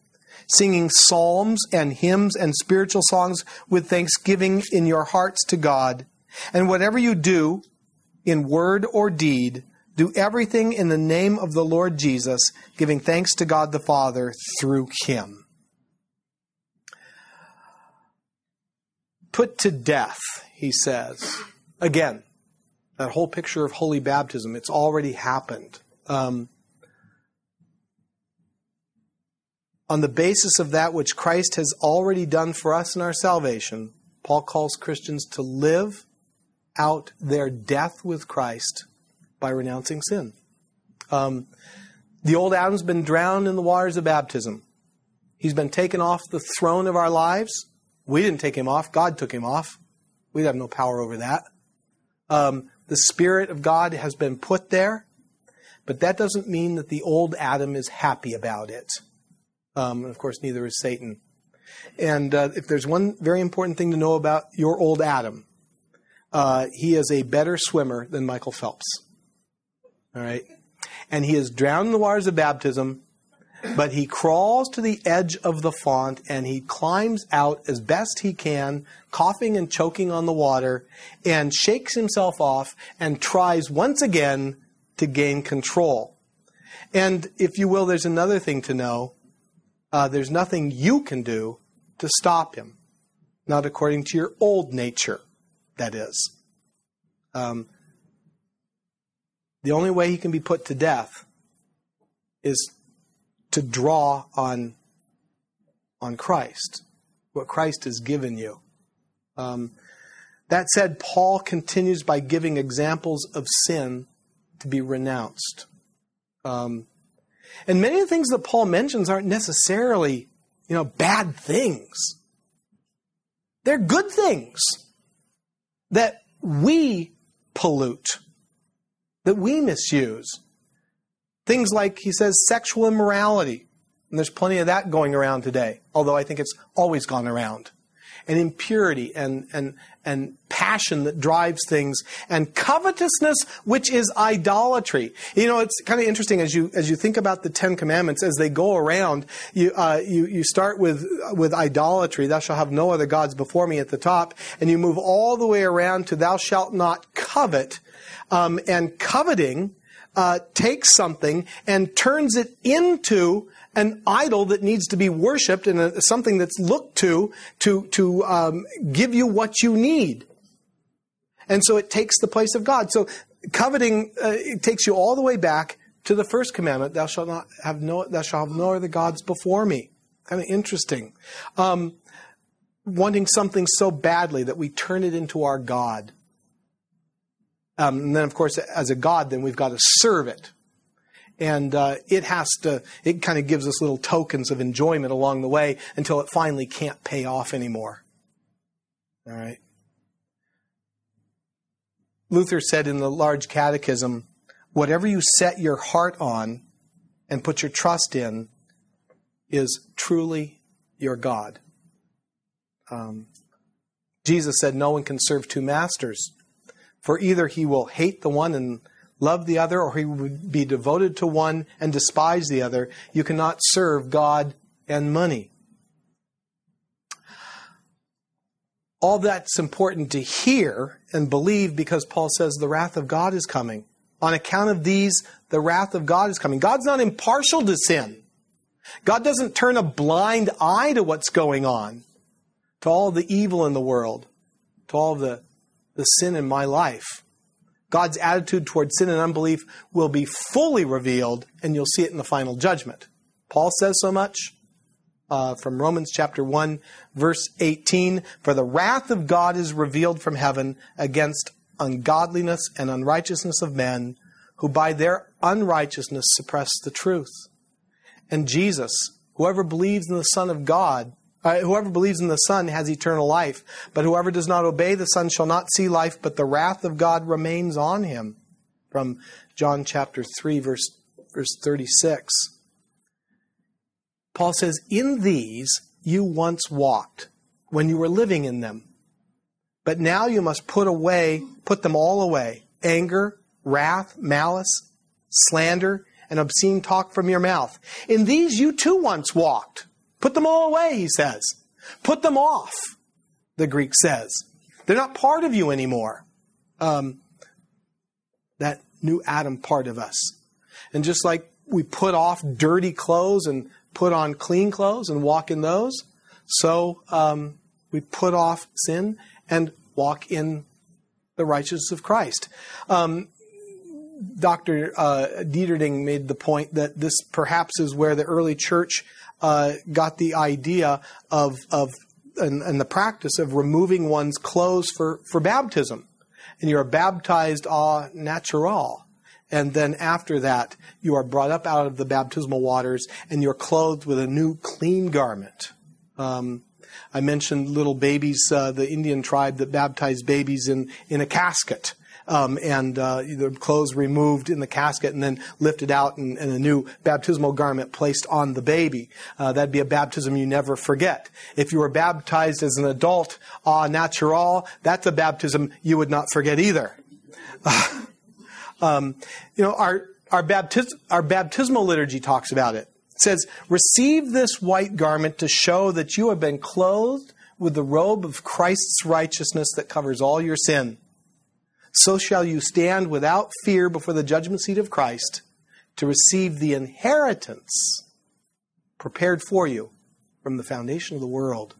singing psalms and hymns and spiritual songs with thanksgiving in your hearts to God. And whatever you do, in word or deed, do everything in the name of the Lord Jesus, giving thanks to God the Father through him. Put to death, he says. Again, that whole picture of holy baptism, it's already happened. Um, on the basis of that which Christ has already done for us in our salvation, Paul calls Christians to live out their death with Christ by renouncing sin. Um, the old Adam's been drowned in the waters of baptism. He's been taken off the throne of our lives. We didn't take him off, God took him off. We have no power over that. Um, the Spirit of God has been put there, but that doesn't mean that the old Adam is happy about it. Um, and of course, neither is Satan. And uh, if there's one very important thing to know about your old Adam, uh, he is a better swimmer than Michael Phelps. All right? And he is drowned in the waters of baptism, but he crawls to the edge of the font and he climbs out as best he can, coughing and choking on the water, and shakes himself off and tries once again to gain control. And if you will, there's another thing to know. Uh, there's nothing you can do to stop him, not according to your old nature, that is. Um, the only way he can be put to death is to draw on on Christ, what Christ has given you. Um, that said, Paul continues by giving examples of sin to be renounced. Um, and many of the things that Paul mentions aren't necessarily, you know, bad things. They're good things that we pollute, that we misuse. Things like, he says, sexual immorality. And there's plenty of that going around today, although I think it's always gone around. And impurity and, and, and passion that drives things, and covetousness, which is idolatry. You know, it's kind of interesting as you as you think about the Ten Commandments as they go around. You uh, you you start with with idolatry. Thou shalt have no other gods before me at the top, and you move all the way around to Thou shalt not covet. Um, and coveting uh, takes something and turns it into an idol that needs to be worshipped and a, something that's looked to to to um, give you what you need. And so it takes the place of God. So coveting uh, takes you all the way back to the first commandment: "Thou shalt not have no thou shalt have no other gods before me." Kind of interesting. Um, wanting something so badly that we turn it into our god. Um, and then, of course, as a god, then we've got to serve it and uh, it has to it kind of gives us little tokens of enjoyment along the way until it finally can't pay off anymore. All right. Luther said in the large catechism whatever you set your heart on and put your trust in is truly your god. Um, jesus said no one can serve two masters for either he will hate the one and love the other, or he would be devoted to one and despise the other. You cannot serve God and money. All that's important to hear and believe because Paul says the wrath of God is coming. On account of these, the wrath of God is coming. God's not impartial to sin. God doesn't turn a blind eye to what's going on, to all the evil in the world, to all the, the sin in my life. God's attitude towards sin and unbelief will be fully revealed, and you'll see it in the final judgment. Paul says so much uh, from Romans chapter 1, verse 18 For the wrath of God is revealed from heaven against ungodliness and unrighteousness of men, who by their unrighteousness suppress the truth. And Jesus, whoever believes in the Son of God, uh, whoever believes in the Son has eternal life, but whoever does not obey the Son shall not see life, but the wrath of God remains on him. From John chapter 3, verse, verse 36. Paul says, In these you once walked when you were living in them. But now you must put away, put them all away anger, wrath, malice, slander, and obscene talk from your mouth. In these you too once walked Put them all away, he says. Put them off, the Greek says. They're not part of you anymore. Um, that new Adam part of us. And just like we put off dirty clothes and put on clean clothes and walk in those, so um, we put off sin and walk in the righteousness of Christ. Um, Dr. Uh, Deterding made the point that this perhaps is where the early church uh, got the idea of, of and, and, the practice of removing one's clothes for, for baptism. And you're baptized au natural. And then after that, you are brought up out of the baptismal waters and you're clothed with a new clean garment. Um, I mentioned little babies, uh, the Indian tribe that baptized babies in, in a casket. Um, and uh, the clothes removed in the casket and then lifted out and, and a new baptismal garment placed on the baby. Uh, that'd be a baptism you never forget. If you were baptized as an adult, ah, natural, that's a baptism you would not forget either. *laughs* um, you know, our our, baptis- our baptismal liturgy talks about it. It says, "Receive this white garment to show that you have been clothed with the robe of Christ's righteousness that covers all your sin." So shall you stand without fear before the judgment seat of Christ to receive the inheritance prepared for you from the foundation of the world.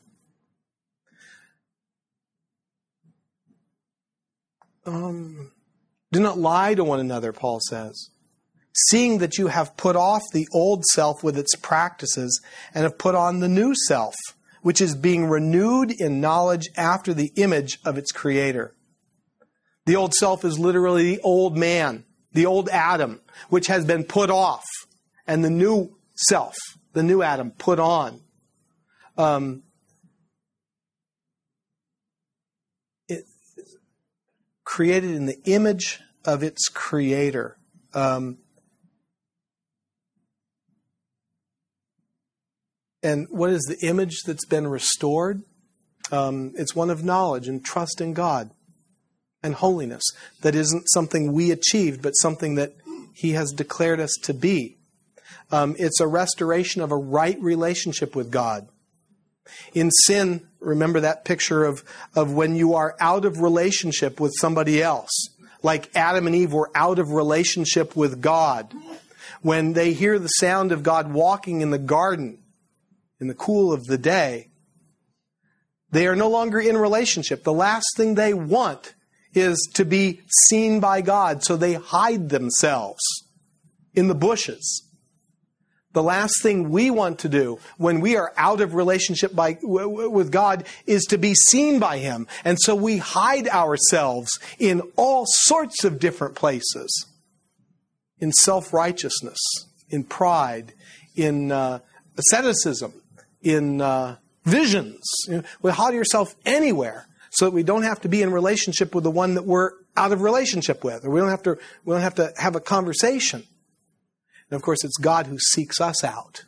Um, do not lie to one another, Paul says, seeing that you have put off the old self with its practices and have put on the new self, which is being renewed in knowledge after the image of its creator. The old self is literally the old man, the old Adam, which has been put off, and the new self, the new Adam, put on. Um, it, created in the image of its creator. Um, and what is the image that's been restored? Um, it's one of knowledge and trust in God and holiness. That isn't something we achieved, but something that He has declared us to be. Um, it's a restoration of a right relationship with God. In sin, remember that picture of, of when you are out of relationship with somebody else. Like Adam and Eve were out of relationship with God. When they hear the sound of God walking in the garden in the cool of the day, they are no longer in relationship. The last thing they want is to be seen by God, so they hide themselves in the bushes. The last thing we want to do when we are out of relationship by, with God is to be seen by Him. And so we hide ourselves in all sorts of different places in self righteousness, in pride, in uh, asceticism, in uh, visions. You know, we hide yourself anywhere so that we don't have to be in relationship with the one that we're out of relationship with, or we don't have to we don't have to have a conversation. And of course, it's God who seeks us out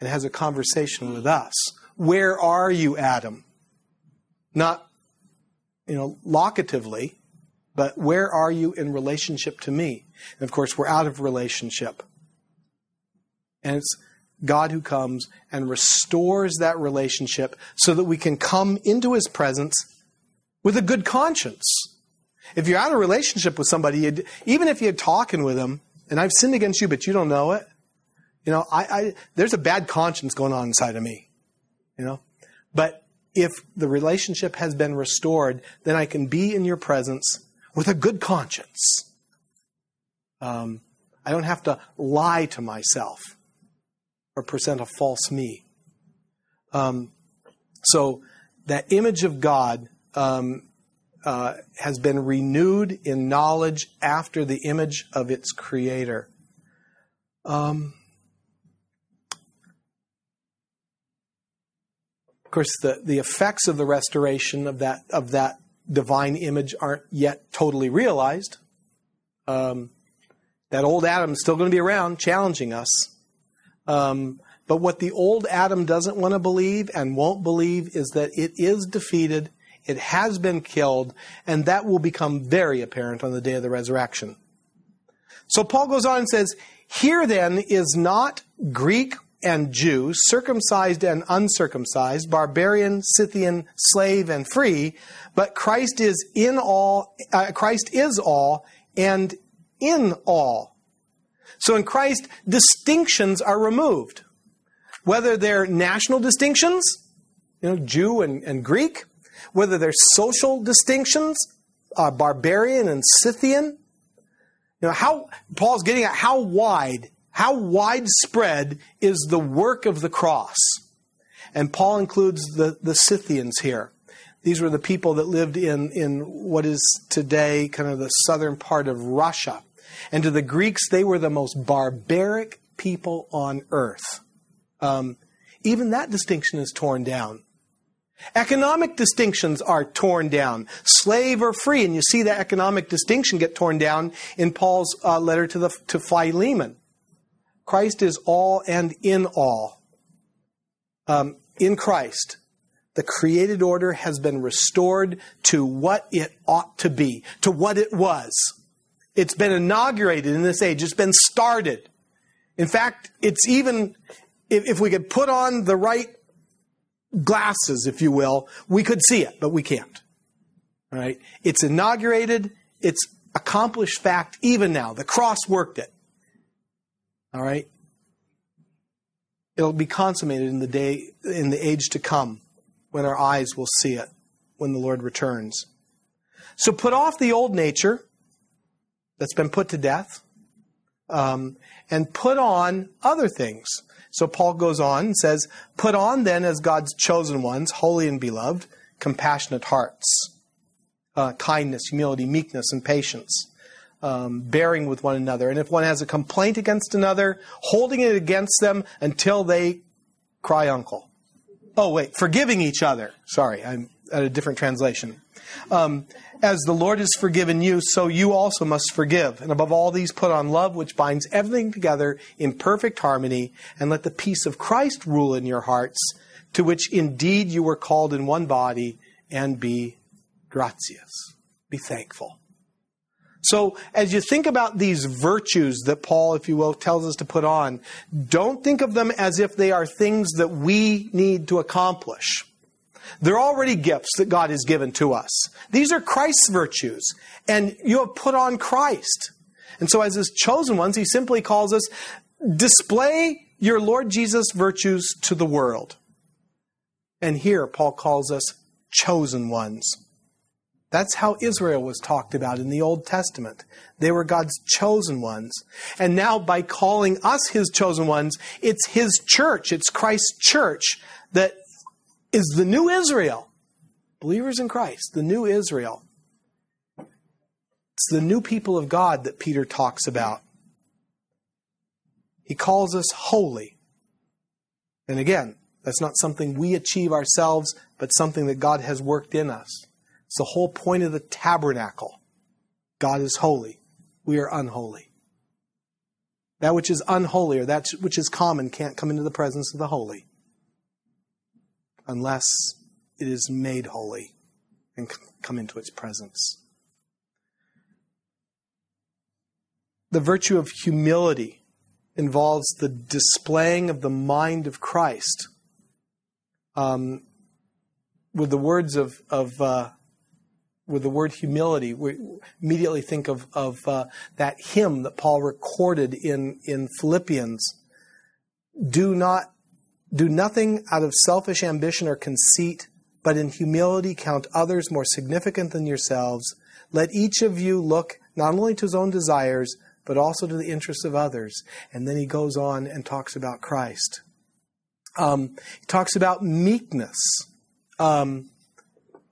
and has a conversation with us. Where are you, Adam? Not, you know, locatively, but where are you in relationship to me? And of course, we're out of relationship. And it's God who comes and restores that relationship so that we can come into his presence with a good conscience. If you're out of relationship with somebody, even if you're talking with them, and I've sinned against you, but you don't know it, you know, I, I, there's a bad conscience going on inside of me, you know. But if the relationship has been restored, then I can be in your presence with a good conscience. Um, I don't have to lie to myself or present a false me. Um, so that image of God um, uh, has been renewed in knowledge after the image of its creator. Um, of course, the, the effects of the restoration of that of that divine image aren't yet totally realized. Um, that old Adam is still going to be around, challenging us. Um, but what the old Adam doesn't want to believe and won't believe is that it is defeated it has been killed, and that will become very apparent on the day of the resurrection. So Paul goes on and says, Here then is not Greek and Jew, circumcised and uncircumcised, barbarian, Scythian, slave and free, but Christ is in all, uh, Christ is all and in all. So in Christ, distinctions are removed. Whether they're national distinctions, you know, Jew and, and Greek, whether they're social distinctions, uh, barbarian and Scythian. You know, how Paul's getting at how wide, how widespread is the work of the cross. And Paul includes the, the Scythians here. These were the people that lived in, in what is today kind of the southern part of Russia. And to the Greeks, they were the most barbaric people on earth. Um, even that distinction is torn down. Economic distinctions are torn down, slave or free, and you see that economic distinction get torn down in Paul's uh, letter to the to Philemon. Christ is all and in all. Um, in Christ, the created order has been restored to what it ought to be, to what it was. It's been inaugurated in this age. It's been started. In fact, it's even, if, if we could put on the right glasses, if you will, we could see it, but we can't. All right? It's inaugurated. It's accomplished fact even now. The cross worked it. All right? It'll be consummated in the day, in the age to come, when our eyes will see it, when the Lord returns. So put off the old nature that's been put to death, um, and put on other things. So Paul goes on and says, Put on then as God's chosen ones, holy and beloved, compassionate hearts, uh, kindness, humility, meekness, and patience, um, bearing with one another. And if one has a complaint against another, holding it against them until they cry uncle. Oh, wait, forgiving each other. Sorry, I'm at a different translation. Um, as the Lord has forgiven you, so you also must forgive. And above all these, put on love, which binds everything together in perfect harmony, and let the peace of Christ rule in your hearts, to which indeed you were called in one body, and be gratious. Be thankful. So, as you think about these virtues that Paul, if you will, tells us to put on, don't think of them as if they are things that we need to accomplish. They're already gifts that God has given to us. These are Christ's virtues, and you have put on Christ. And so, as his chosen ones, he simply calls us display your Lord Jesus' virtues to the world. And here, Paul calls us chosen ones. That's how Israel was talked about in the Old Testament. They were God's chosen ones. And now, by calling us his chosen ones, it's his church, it's Christ's church that is the new Israel. Believers in Christ, the new Israel. It's the new people of God that Peter talks about. He calls us holy. And again, that's not something we achieve ourselves, but something that God has worked in us. It's the whole point of the tabernacle. God is holy. We are unholy. That which is unholy or that which is common can't come into the presence of the holy unless it is made holy and come into its presence. The virtue of humility involves the displaying of the mind of Christ. Um, with the words of, of uh, with the word humility, we immediately think of, of uh, that hymn that Paul recorded in, in Philippians. Do not do nothing out of selfish ambition or conceit, but in humility count others more significant than yourselves. Let each of you look not only to his own desires, but also to the interests of others. And then he goes on and talks about Christ. Um, he talks about meekness. Um,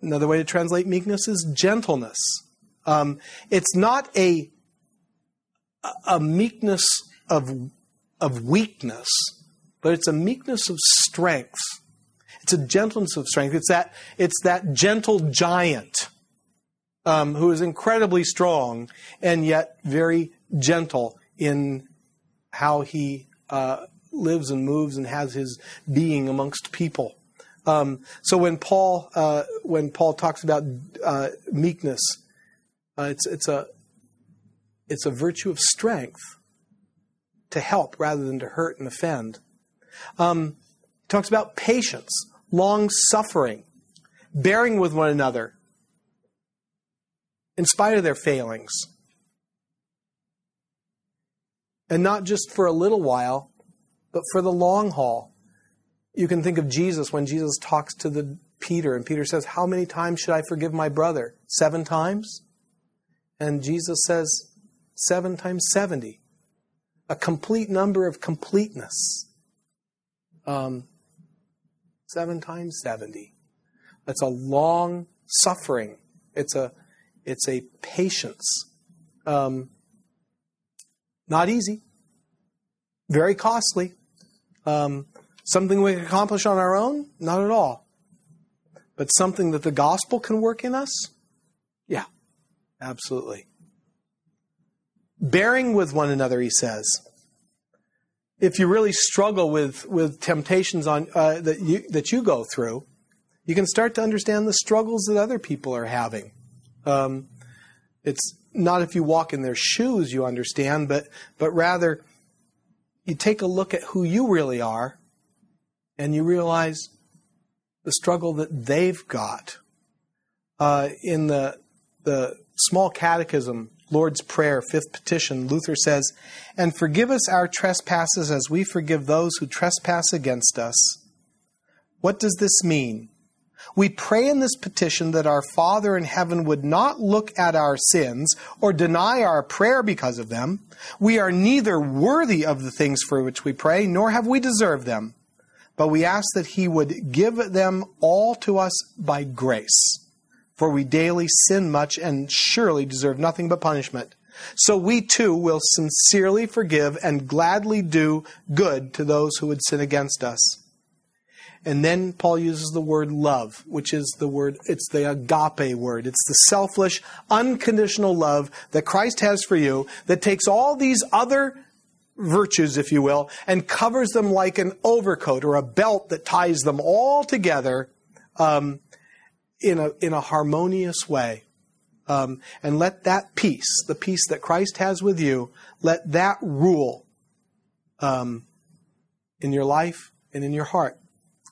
another way to translate meekness is gentleness. Um, it's not a a meekness of of weakness, but it's a meekness of strength. It's a gentleness of strength. It's that, it's that gentle giant um, who is incredibly strong and yet very gentle in how he uh, lives and moves and has his being amongst people. Um, so when Paul uh, when Paul talks about uh, meekness, uh, it's it's a it's a virtue of strength to help rather than to hurt and offend. Um, talks about patience, long suffering, bearing with one another in spite of their failings. And not just for a little while, but for the long haul. You can think of Jesus when Jesus talks to the Peter, and Peter says, How many times should I forgive my brother? Seven times? And Jesus says, Seven times seventy. A complete number of completeness. Um, seven times 70. That's a long suffering. It's a, it's a patience. Um, Not easy. Very costly. Um, something we can accomplish on our own? Not at all. But something that the gospel can work in us? Yeah, absolutely. Bearing with one another, he says. If you really struggle with, with temptations on, uh, that, you, that you go through, you can start to understand the struggles that other people are having. Um, it's not if you walk in their shoes you understand, but but rather you take a look at who you really are, and you realize the struggle that they've got. Uh, in the the small catechism, Lord's Prayer, fifth petition, Luther says, "And forgive us our trespasses as we forgive those who trespass against us." What does this mean? We pray in this petition that our Father in heaven would not look at our sins or deny our prayer because of them. We are neither worthy of the things for which we pray, nor have we deserved them. But we ask that He would give them all to us by grace. For we daily sin much and surely deserve nothing but punishment. So we too will sincerely forgive and gladly do good to those who would sin against us and then Paul uses the word love, which is the word, it's the agape word. It's the selfish, unconditional love that Christ has for you that takes all these other virtues, if you will, and covers them like an overcoat or a belt that ties them all together um, in, a, in a harmonious way. Um, and let that peace, the peace that Christ has with you, let that rule um, in your life and in your heart.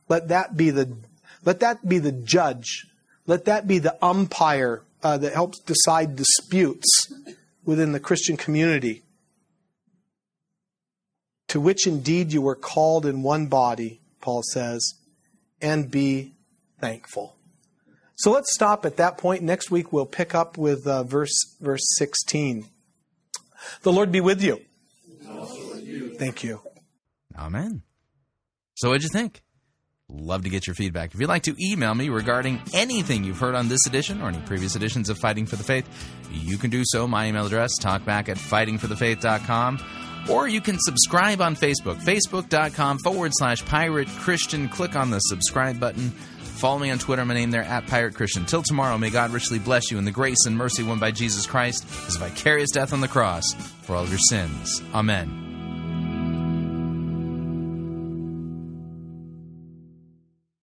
Let that be the let that be the judge. Let that be the umpire uh, that helps decide disputes within the Christian community. To which indeed you were called in one body, Paul says, and be thankful. So let's stop at that point. Next week we'll pick up with uh, verse verse 16. The Lord be with you. Thank you. Amen. So what'd you think? Love to get your feedback. If you'd like to email me regarding anything you've heard on this edition or any previous editions of Fighting for the Faith, you can do so. My email address, talkback at fightingforthefaith.com. Or you can subscribe on Facebook, facebook.com forward slash pirate Christian. Click on the subscribe button. Follow me on Twitter, my name there at Pirate Christian. Till tomorrow, may God richly bless you in the grace and mercy won by Jesus Christ, his vicarious death on the cross for all of your sins. Amen.